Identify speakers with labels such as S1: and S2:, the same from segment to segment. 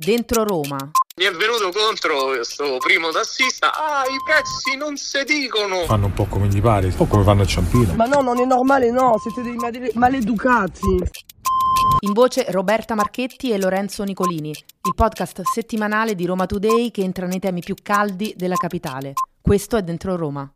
S1: Dentro Roma.
S2: Mi è venuto contro questo primo tassista. Ah, i prezzi non si dicono.
S3: Fanno un po' come gli pare, un po' come fanno a Ciampino.
S4: Ma no, non è normale, no, siete dei male- maleducati.
S1: In voce Roberta Marchetti e Lorenzo Nicolini, il podcast settimanale di Roma Today che entra nei temi più caldi della capitale. Questo è Dentro Roma.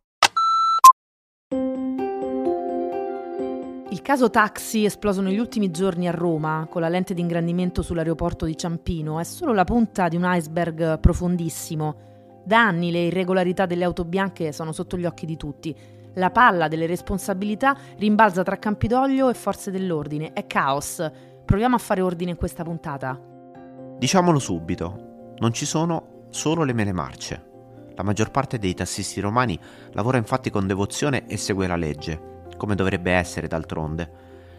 S1: Il caso taxi esploso negli ultimi giorni a Roma, con la lente di ingrandimento sull'aeroporto di Ciampino, è solo la punta di un iceberg profondissimo. Da anni le irregolarità delle auto bianche sono sotto gli occhi di tutti. La palla delle responsabilità rimbalza tra Campidoglio e forze dell'ordine. È caos. Proviamo a fare ordine in questa puntata.
S5: Diciamolo subito, non ci sono solo le mele marce. La maggior parte dei tassisti romani lavora infatti con devozione e segue la legge come dovrebbe essere d'altronde,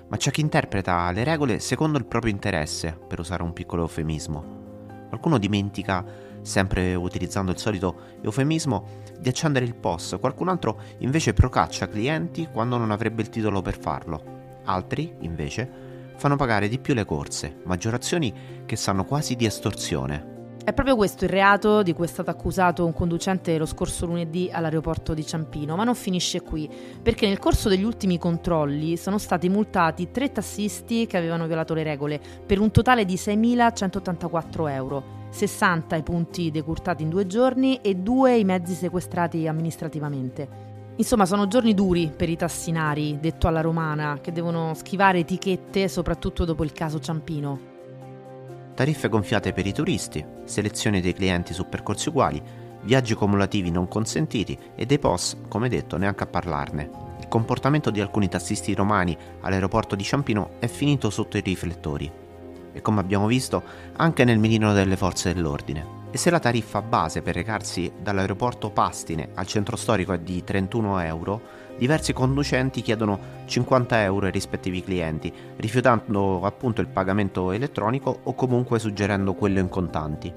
S5: ma c'è chi interpreta le regole secondo il proprio interesse, per usare un piccolo eufemismo. Qualcuno dimentica, sempre utilizzando il solito eufemismo, di accendere il POS, qualcun altro invece procaccia clienti quando non avrebbe il titolo per farlo. Altri, invece, fanno pagare di più le corse, maggiorazioni che sanno quasi di estorsione.
S1: È proprio questo il reato di cui è stato accusato un conducente lo scorso lunedì all'aeroporto di Ciampino, ma non finisce qui, perché nel corso degli ultimi controlli sono stati multati tre tassisti che avevano violato le regole per un totale di 6.184 euro, 60 i punti decurtati in due giorni e due i mezzi sequestrati amministrativamente. Insomma, sono giorni duri per i tassinari, detto alla romana, che devono schivare etichette soprattutto dopo il caso Ciampino
S5: tariffe gonfiate per i turisti, selezione dei clienti su percorsi uguali, viaggi cumulativi non consentiti e dei POS, come detto, neanche a parlarne. Il comportamento di alcuni tassisti romani all'aeroporto di Ciampino è finito sotto i riflettori e come abbiamo visto anche nel mirino delle forze dell'ordine. E se la tariffa base per recarsi dall'aeroporto Pastine al centro storico è di 31 euro, diversi conducenti chiedono 50 euro ai rispettivi clienti, rifiutando appunto il pagamento elettronico o comunque suggerendo quello in contanti.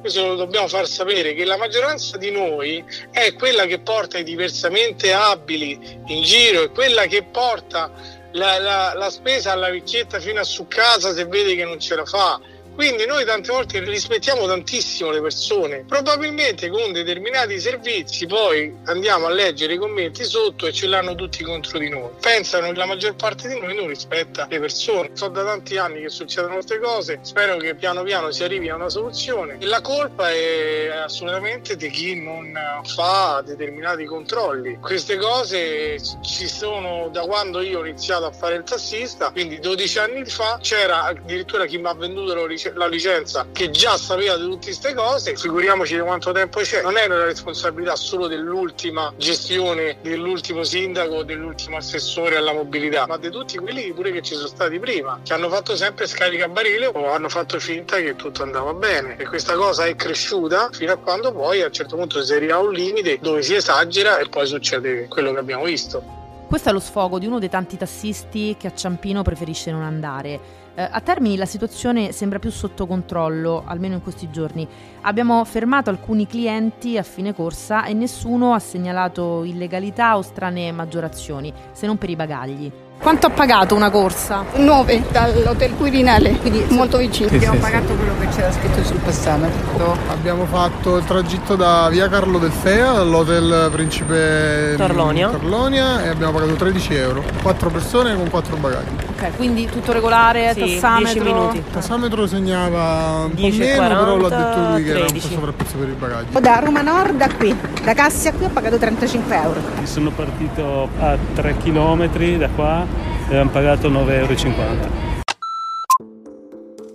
S2: Questo lo dobbiamo far sapere che la maggioranza di noi è quella che porta i diversamente abili in giro, è quella che porta la, la, la spesa alla ricchetta fino a su casa se vede che non ce la fa quindi noi tante volte rispettiamo tantissimo le persone. Probabilmente con determinati servizi poi andiamo a leggere i commenti sotto e ce l'hanno tutti contro di noi. Pensano che la maggior parte di noi non rispetta le persone. So da tanti anni che succedono queste cose, spero che piano piano si arrivi a una soluzione. E la colpa è assolutamente di chi non fa determinati controlli. Queste cose ci sono da quando io ho iniziato a fare il tassista, quindi 12 anni fa c'era addirittura chi mi ha venduto la licenza la licenza che già sapeva di tutte queste cose, figuriamoci di quanto tempo c'è. Non è una responsabilità solo dell'ultima gestione, dell'ultimo sindaco, dell'ultimo assessore alla mobilità, ma di tutti quelli pure che ci sono stati prima, che hanno fatto sempre scaricabarile o hanno fatto finta che tutto andava bene. E questa cosa è cresciuta fino a quando poi a un certo punto si arriva a un limite dove si esagera e poi succede quello che abbiamo visto.
S1: Questo è lo sfogo di uno dei tanti tassisti che a Ciampino preferisce non andare. Eh, a Termini la situazione sembra più sotto controllo, almeno in questi giorni. Abbiamo fermato alcuni clienti a fine corsa e nessuno ha segnalato illegalità o strane maggiorazioni, se non per i bagagli. Quanto ha pagato una corsa?
S6: 9 dall'hotel Quirinale, quindi molto vicino.
S7: Sì, abbiamo sì, pagato sì. quello che c'era scritto sul passametro.
S8: Abbiamo fatto il tragitto da via Carlo del Fea all'hotel Principe
S1: Torlonia.
S8: Torlonia e abbiamo pagato 13 euro. 4 persone con 4 bagagli.
S1: Ok, quindi tutto regolare, sì, tassametro?
S8: 10 minuti. Il tassametro segnava un 10, po' meno, 40, però l'ha detto lui che 13. era un po' sovrapprezzo per i bagagli.
S6: Da Roma Nord a qui, da Cassia qui ho pagato 35 euro.
S9: Sono partito a 3 km da qua e abbiamo pagato 9,50 euro.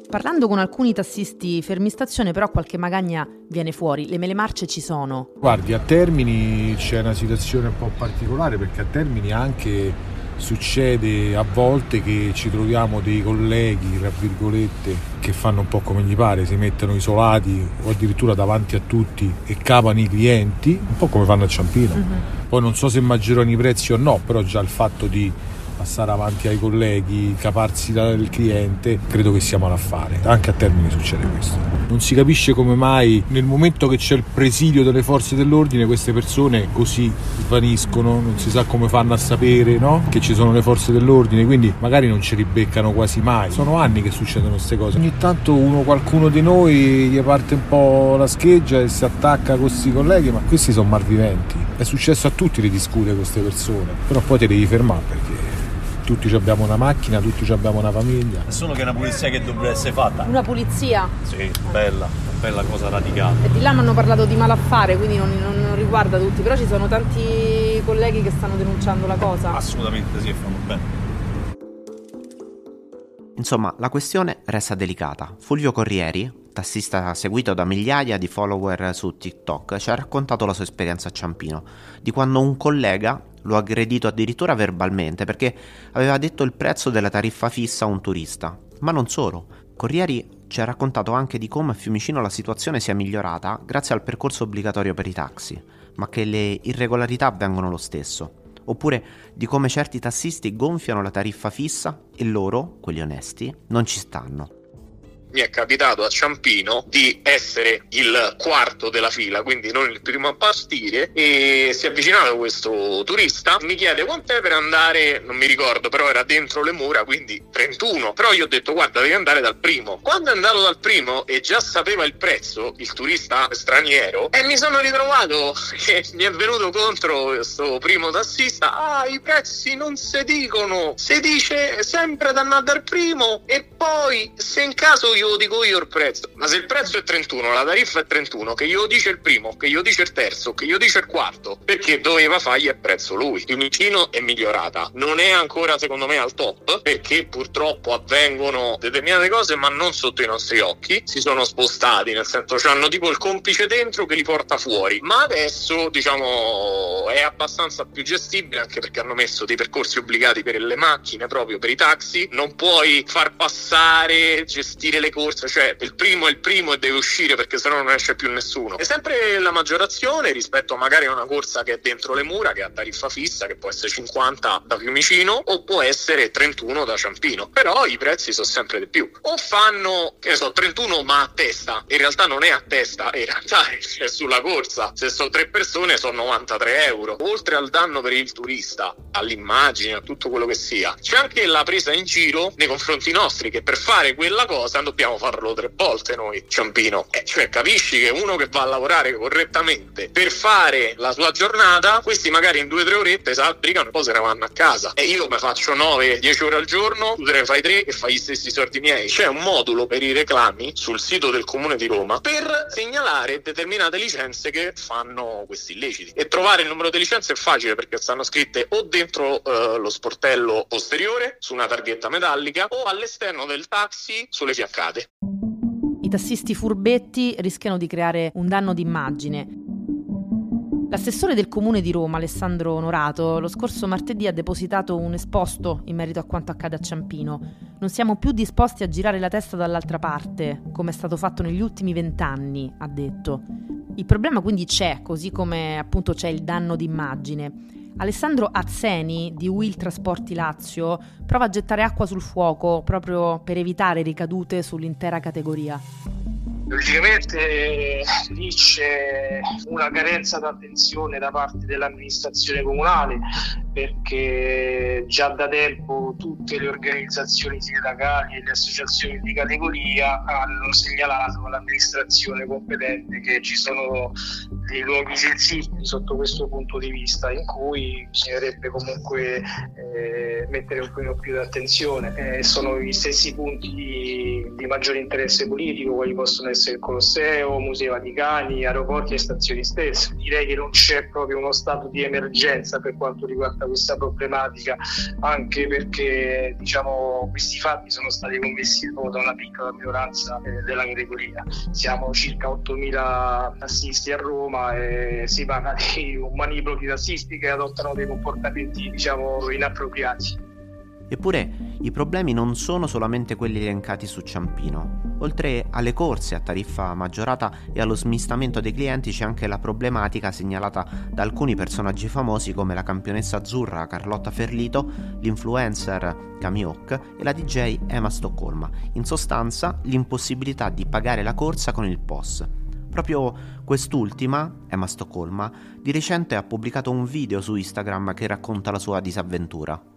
S1: Parlando con alcuni tassisti fermi stazione, però qualche magagna viene fuori, le mele marce ci sono.
S3: Guardi, a Termini c'è una situazione un po' particolare perché a Termini anche succede a volte che ci troviamo dei colleghi, tra virgolette, che fanno un po' come gli pare, si mettono isolati o addirittura davanti a tutti e capano i clienti, un po' come fanno a Ciampino. Uh-huh. Poi non so se maggiorano i prezzi o no, però già il fatto di passare avanti ai colleghi, caparsi dal cliente, credo che sia malaffare. Anche a Termini succede questo. Non si capisce come mai nel momento che c'è il presidio delle forze dell'ordine queste persone così svaniscono, non si sa come fanno a sapere no? che ci sono le forze dell'ordine, quindi magari non ci ribeccano quasi mai. Sono anni che succedono queste cose. Ogni tanto uno, qualcuno di noi gli parte un po' la scheggia e si attacca con questi colleghi, ma questi sono malviventi. È successo a tutti di discutere queste persone, però poi ti devi fermare perché tutti abbiamo una macchina, tutti abbiamo una famiglia.
S10: È solo che è una pulizia che dovrebbe essere fatta.
S1: Una pulizia?
S10: Sì, bella, bella cosa radicale.
S1: E di là mi hanno parlato di malaffare, quindi non, non, non, riguarda tutti, però ci sono tanti colleghi che stanno denunciando la cosa.
S10: Assolutamente sì, fanno bene.
S5: Insomma, la questione resta delicata. Fulvio Corrieri, tassista seguito da migliaia di follower su TikTok, ci ha raccontato la sua esperienza a Ciampino, di quando un collega lo ha aggredito addirittura verbalmente perché aveva detto il prezzo della tariffa fissa a un turista. Ma non solo, Corrieri ci ha raccontato anche di come a Fiumicino la situazione sia migliorata grazie al percorso obbligatorio per i taxi, ma che le irregolarità avvengono lo stesso. Oppure di come certi tassisti gonfiano la tariffa fissa e loro, quelli onesti, non ci stanno
S11: mi è capitato a Ciampino di essere il quarto della fila, quindi non il primo a partire, e si è avvicinato questo turista, mi chiede quant'è per andare, non mi ricordo, però era dentro le mura, quindi 31, però io ho detto guarda devi andare dal primo. Quando è andato dal primo e già sapeva il prezzo, il turista straniero, e mi sono ritrovato che mi è venuto contro questo primo tassista, ah i prezzi non si dicono, si dice sempre da andare dal primo e poi se in caso io io lo dico io il prezzo. Ma se il prezzo è 31, la tariffa è 31, che io lo dice il primo, che io dice il terzo, che io dice il quarto, perché doveva fargli il prezzo lui. Fiumicino è migliorata. Non è ancora secondo me al top, perché purtroppo avvengono determinate cose, ma non sotto i nostri occhi. Si sono spostati, nel senso hanno tipo il complice dentro che li porta fuori. Ma adesso, diciamo, è abbastanza più gestibile, anche perché hanno messo dei percorsi obbligati per le macchine, proprio per i taxi. Non puoi far passare, gestire le corsa, cioè il primo è il primo e deve uscire perché sennò non esce più nessuno. È sempre la maggiorazione rispetto magari a una corsa che è dentro le mura, che ha tariffa fissa, che può essere 50 da Fiumicino o può essere 31 da Ciampino. Però i prezzi sono sempre di più. O fanno, che ne so, 31 ma a testa. In realtà non è a testa, in realtà è sulla corsa. Se sono tre persone sono 93 euro. Oltre al danno per il turista, all'immagine, a tutto quello che sia, c'è anche la presa in giro nei confronti nostri che per fare quella cosa dobbiamo dobbiamo farlo tre volte noi, Ciampino. Eh, cioè, capisci che uno che va a lavorare correttamente per fare la sua giornata, questi magari in due o tre orette si applicano e poi se ne vanno a casa. E io mi faccio 9-10 ore al giorno, tu te ne fai tre e fai gli stessi soldi miei. C'è un modulo per i reclami sul sito del comune di Roma per segnalare determinate licenze che fanno questi illeciti. E trovare il numero di licenze è facile perché stanno scritte o dentro eh, lo sportello posteriore, su una targhetta metallica, o all'esterno del taxi sulle fiaccate
S1: tassisti furbetti rischiano di creare un danno d'immagine. L'assessore del comune di Roma, Alessandro Onorato, lo scorso martedì ha depositato un esposto in merito a quanto accade a Ciampino. Non siamo più disposti a girare la testa dall'altra parte, come è stato fatto negli ultimi vent'anni, ha detto. Il problema quindi c'è, così come appunto c'è il danno d'immagine. Alessandro Azzeni di Will Trasporti Lazio prova a gettare acqua sul fuoco proprio per evitare ricadute sull'intera categoria.
S12: Logicamente lì c'è una carenza d'attenzione da parte dell'amministrazione comunale perché già da tempo tutte le organizzazioni sindacali e le associazioni di categoria hanno segnalato all'amministrazione competente che ci sono dei luoghi sensibili sotto questo punto di vista in cui bisognerebbe comunque eh, mettere un po' più di attenzione. Eh, sono gli stessi punti di, di maggiore interesse politico, quali possono essere il Colosseo, Musei Vaticani, aeroporti e stazioni stesse. Direi che non c'è proprio uno stato di emergenza per quanto riguarda questa problematica, anche perché diciamo, questi fatti sono stati commessi da una piccola minoranza eh, della categoria. Siamo circa 8.000 assisti a Roma e si parla di un manipolo di tassisti che adottano dei comportamenti diciamo, inappropriati.
S5: Eppure i problemi non sono solamente quelli elencati su Ciampino. Oltre alle corse a tariffa maggiorata e allo smistamento dei clienti c'è anche la problematica segnalata da alcuni personaggi famosi come la campionessa azzurra Carlotta Ferlito, l'influencer Kamiok e la DJ Emma Stoccolma. In sostanza l'impossibilità di pagare la corsa con il POS. Proprio quest'ultima, Emma Stoccolma, di recente ha pubblicato un video su Instagram che racconta la sua disavventura.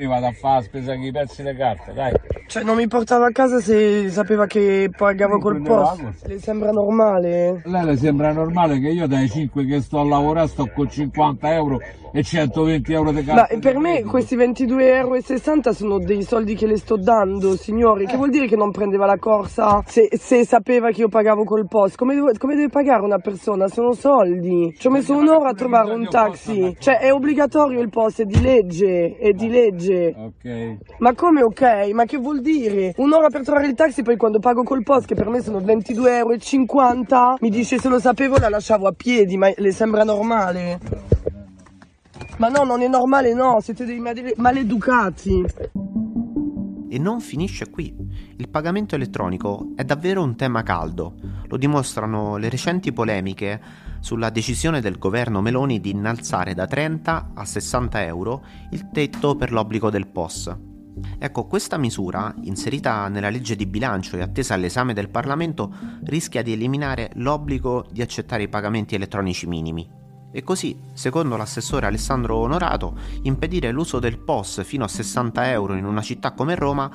S3: Io vado a fare la spesa con i pezzi di carta, dai.
S4: Cioè non mi portava a casa se sapeva che pagavo col post. Le sembra normale?
S3: Lei le sembra normale che io dai 5 che sto a lavorare sto con 50 euro e 120 euro di carta.
S4: Ma per me questi 22,60 euro sono dei soldi che le sto dando, signori. Che vuol dire che non prendeva la corsa se, se sapeva che io pagavo col post? Come, come deve pagare una persona? Sono soldi. Ci ho messo un'ora a trovare un taxi. Cioè è obbligatorio il post, è di legge, è di legge.
S3: Ok.
S4: Ma come ok? Ma che vuol dire? Un'ora per trovare il taxi, poi quando pago col post, che per me sono 22,50 euro, mi dice se lo sapevo la lasciavo a piedi, ma le sembra normale? Ma no, non è normale, no, siete dei male- maleducati.
S5: E non finisce qui. Il pagamento elettronico è davvero un tema caldo. Lo dimostrano le recenti polemiche sulla decisione del governo Meloni di innalzare da 30 a 60 euro il tetto per l'obbligo del POS. Ecco, questa misura, inserita nella legge di bilancio e attesa all'esame del Parlamento, rischia di eliminare l'obbligo di accettare i pagamenti elettronici minimi. E così, secondo l'assessore Alessandro Onorato, impedire l'uso del POS fino a 60 euro in una città come Roma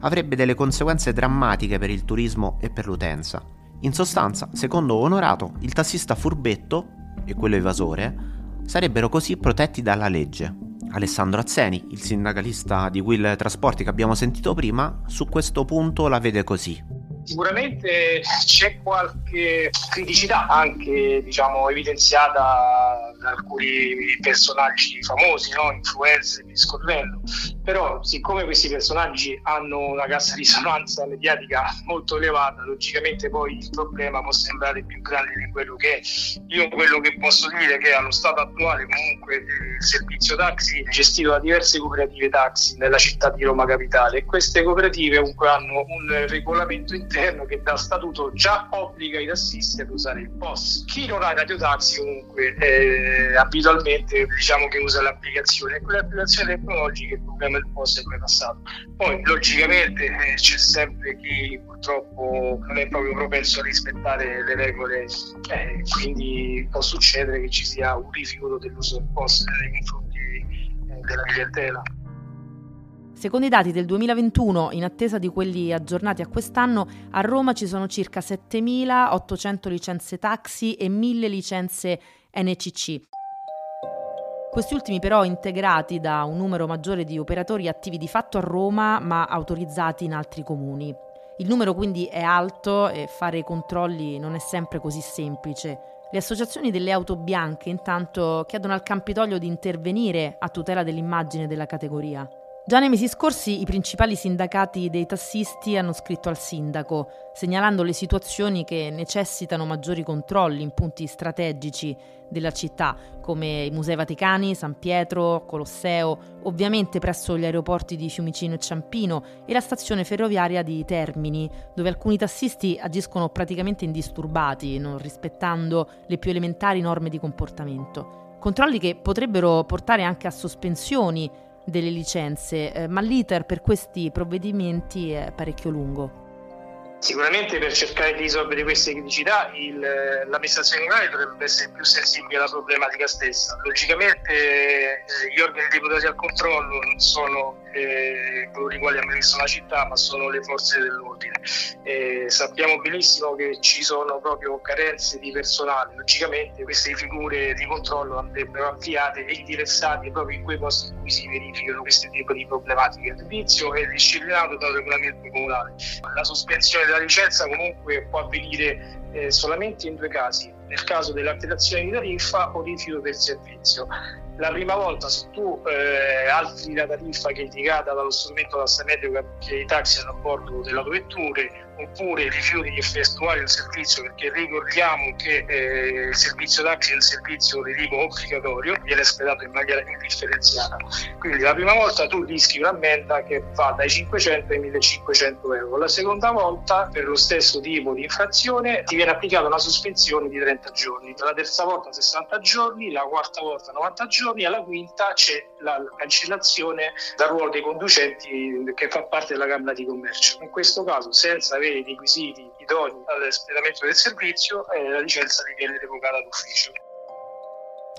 S5: avrebbe delle conseguenze drammatiche per il turismo e per l'utenza. In sostanza, secondo Onorato, il tassista furbetto e quello evasore sarebbero così protetti dalla legge. Alessandro Azzeni, il sindacalista di Will Trasporti che abbiamo sentito prima, su questo punto la vede così.
S12: Sicuramente c'è qualche criticità anche diciamo, evidenziata da alcuni personaggi famosi, no? influencer e scorrello, però siccome questi personaggi hanno una cassa di risonanza mediatica molto elevata, logicamente poi il problema può sembrare più grande di quello che è. Io quello che posso dire è che allo stato attuale comunque il servizio taxi è gestito da diverse cooperative taxi nella città di Roma Capitale e queste cooperative comunque hanno un regolamento interno interno che da statuto già obbliga i tassisti ad usare il POS. Chi non ha radiotaxi comunque eh, abitualmente diciamo che usa l'applicazione e quell'applicazione tecnologica il problema del POS è come passato. Poi logicamente eh, c'è sempre chi purtroppo non è proprio propenso a rispettare le regole, eh, quindi può succedere che ci sia un rifiuto dell'uso del POS nei confronti eh, della clientela.
S1: Secondo i dati del 2021, in attesa di quelli aggiornati a quest'anno, a Roma ci sono circa 7.800 licenze taxi e 1.000 licenze NCC. Questi ultimi però integrati da un numero maggiore di operatori attivi di fatto a Roma ma autorizzati in altri comuni. Il numero quindi è alto e fare i controlli non è sempre così semplice. Le associazioni delle auto bianche intanto chiedono al Campidoglio di intervenire a tutela dell'immagine della categoria. Già nei mesi scorsi i principali sindacati dei tassisti hanno scritto al sindaco, segnalando le situazioni che necessitano maggiori controlli in punti strategici della città, come i Musei Vaticani, San Pietro, Colosseo, ovviamente presso gli aeroporti di Fiumicino e Ciampino e la stazione ferroviaria di Termini, dove alcuni tassisti agiscono praticamente indisturbati, non rispettando le più elementari norme di comportamento. Controlli che potrebbero portare anche a sospensioni delle licenze, eh, ma l'iter per questi provvedimenti è parecchio lungo.
S12: Sicuramente per cercare di risolvere queste criticità il, l'amministrazione comunale dovrebbe essere più sensibile alla problematica stessa. Logicamente eh, gli organi deputati al controllo non sono eh, coloro i quali amministrano la città, ma sono le forze dell'ordine. Eh, sappiamo benissimo che ci sono proprio carenze di personale. Logicamente queste figure di controllo andrebbero ampliate e indirizzate proprio in quei posti in cui si verificano questo tipo di problematiche. Il servizio è disciplinato dal regolamento comunale. La sospensione della licenza comunque può avvenire eh, solamente in due casi, nel caso dell'alterazione di tariffa o rifiuto del servizio. La prima volta se tu eh, altri la tariffa che è indicata dallo strumento tassametrico che i taxi hanno a bordo delle autovetture oppure rifiuti di effettuare il servizio, perché ricordiamo che eh, il servizio taxi è un servizio di tipo obbligatorio, viene espletato in maniera indifferenziata. Quindi la prima volta tu rischi un'ammenda che va dai 500 ai 1500 euro, la seconda volta per lo stesso tipo di infrazione ti viene applicata una sospensione di 30 giorni, la terza volta 60 giorni, la quarta volta 90 giorni, alla quinta c'è la cancellazione dal ruolo dei conducenti che fa parte della Camera di Commercio. In questo caso, senza avere i requisiti idonei all'espletamento del servizio, eh, la licenza viene revocata d'ufficio.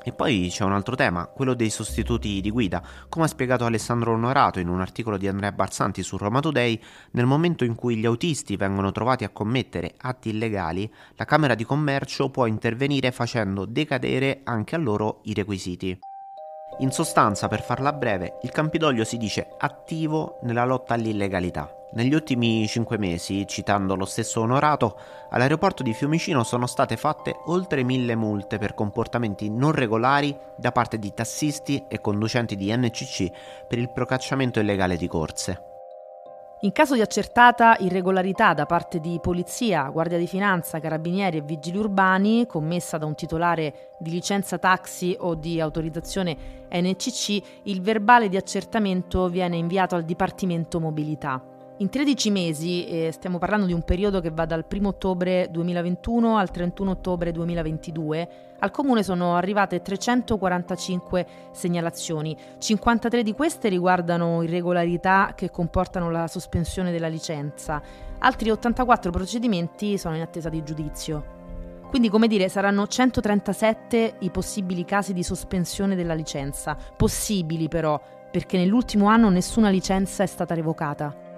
S5: E poi c'è un altro tema, quello dei sostituti di guida. Come ha spiegato Alessandro Onorato in un articolo di Andrea Barsanti su Roma Today, nel momento in cui gli autisti vengono trovati a commettere atti illegali, la Camera di Commercio può intervenire facendo decadere anche a loro i requisiti. In sostanza, per farla breve, il Campidoglio si dice attivo nella lotta all'illegalità. Negli ultimi cinque mesi, citando lo stesso Onorato, all'aeroporto di Fiumicino sono state fatte oltre mille multe per comportamenti non regolari da parte di tassisti e conducenti di NCC per il procacciamento illegale di corse.
S1: In caso di accertata irregolarità da parte di polizia, guardia di finanza, carabinieri e vigili urbani commessa da un titolare di licenza taxi o di autorizzazione NCC, il verbale di accertamento viene inviato al Dipartimento Mobilità. In 13 mesi, eh, stiamo parlando di un periodo che va dal 1 ottobre 2021 al 31 ottobre 2022, al comune sono arrivate 345 segnalazioni. 53 di queste riguardano irregolarità che comportano la sospensione della licenza. Altri 84 procedimenti sono in attesa di giudizio. Quindi, come dire, saranno 137 i possibili casi di sospensione della licenza. Possibili però, perché nell'ultimo anno nessuna licenza è stata revocata.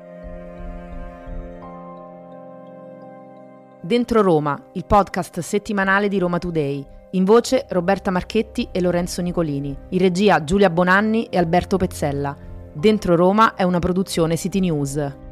S1: Dentro Roma, il podcast settimanale di Roma Today. In voce Roberta Marchetti e Lorenzo Nicolini. In regia Giulia Bonanni e Alberto Pezzella. Dentro Roma è una produzione City News.